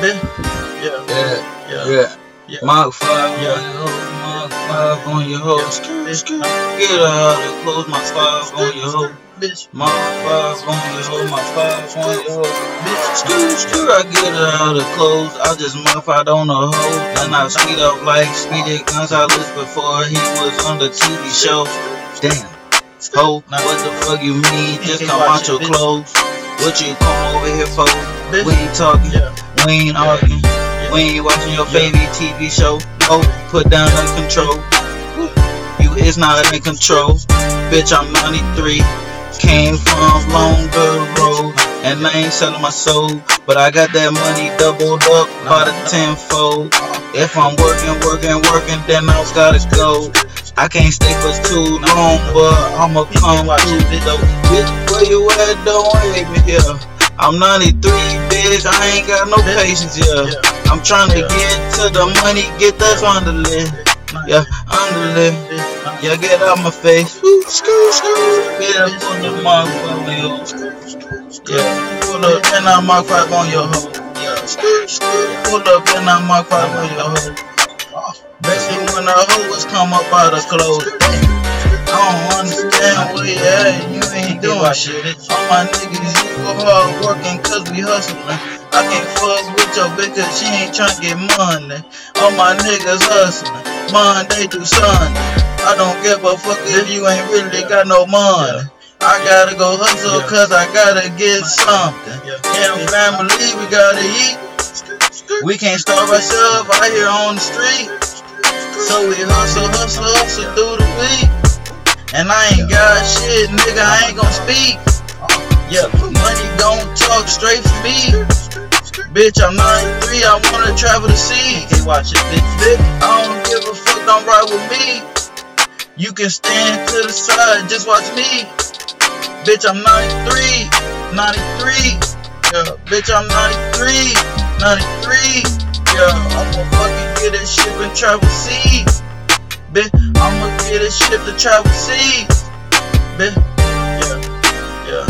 bitch. Yeah, Yeah, yeah, yeah. yeah. Mach 5 Yeah. on your hoe, Mach 5 on your hoe. Get out of clothes, Mach 5 on your hoe. bitch, Mach 5 on your hoe, Mach 5 on your hoe. bitch. Screw, screw, I get out of clothes. I just modified on a hoe. Then I speed up like Speedy Gonzalez before he was on the TV show. Damn, hoe, now what the fuck you mean? Just come out your clothes. What you come over here for? Bitch. We ain't talking, Yeah, we ain't arguing. We ain't watching your favorite TV show. Oh, put down the control. You is not in control. Bitch, I'm 93. Came from longer road. And I ain't selling my soul. But I got that money doubled up by the tenfold. If I'm working, working, working, then I gotta go. I can't stay for too long, but I'ma come through though. Bitch, where you at? Don't hate me here. I'm 93, bitch. I ain't got no patience, yeah. yeah. I'm trying to Yeah. get to the money, get that underlay. Yeah, underlay. Yeah, get out my face. Woo, screw, screw. Yeah, put the your Yeah, pull up, then I Mach five on your hoe. Yeah. Pull up, then I Mach five on your hoe. Basically, when the hoes come up out of clothes. I don't understand where you at, doing shit. All my niggas, you go hard working cause we hustling. I can't fuck with your bitch cause she ain't trying to get money. All my niggas hustling, Monday through Sunday. I don't give a fuck if you ain't really got no money. I gotta go hustle cause I gotta get something. Yeah, family, we gotta eat. We can't starve ourselves out here on the street. So we hustle, hustle, hustle through the week. And I ain't got shit, nigga, I ain't gon' speak. Yeah, money don't talk straight for me. Bitch, I'm 93, I wanna travel the sea. Hey, watch it, bitch, bitch. I don't give a fuck, don't ride with me. You can stand to the side, just watch me. Bitch, I'm 93, 93. Yeah, bitch, I'm 93, 93. Yeah, I'ma fucking get a ship and travel sea. Bitch, I'ma get a ship to travel sea. Bitch, yeah, yeah,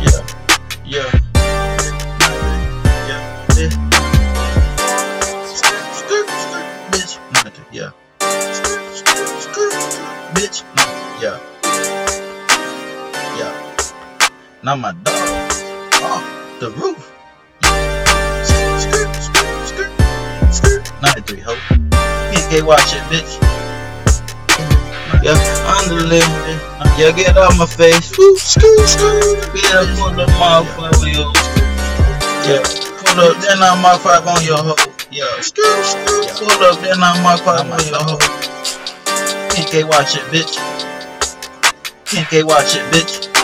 yeah, yeah. Yeah, bitch. Yeah. Bitch, yeah. Yeah. Now my dog off the roof. 93 ho. PK watch it, bitch. Yeah, underlay. Yeah, get out my face. Woo, screw, screw. Yeah, pull the motherfucker, yo. Yeah, pull up, then I Mach five on your hoe. Yeah, screw, screw. Pull up, then I Mach five on your hoe. PK watch it, bitch. PK watch it, bitch.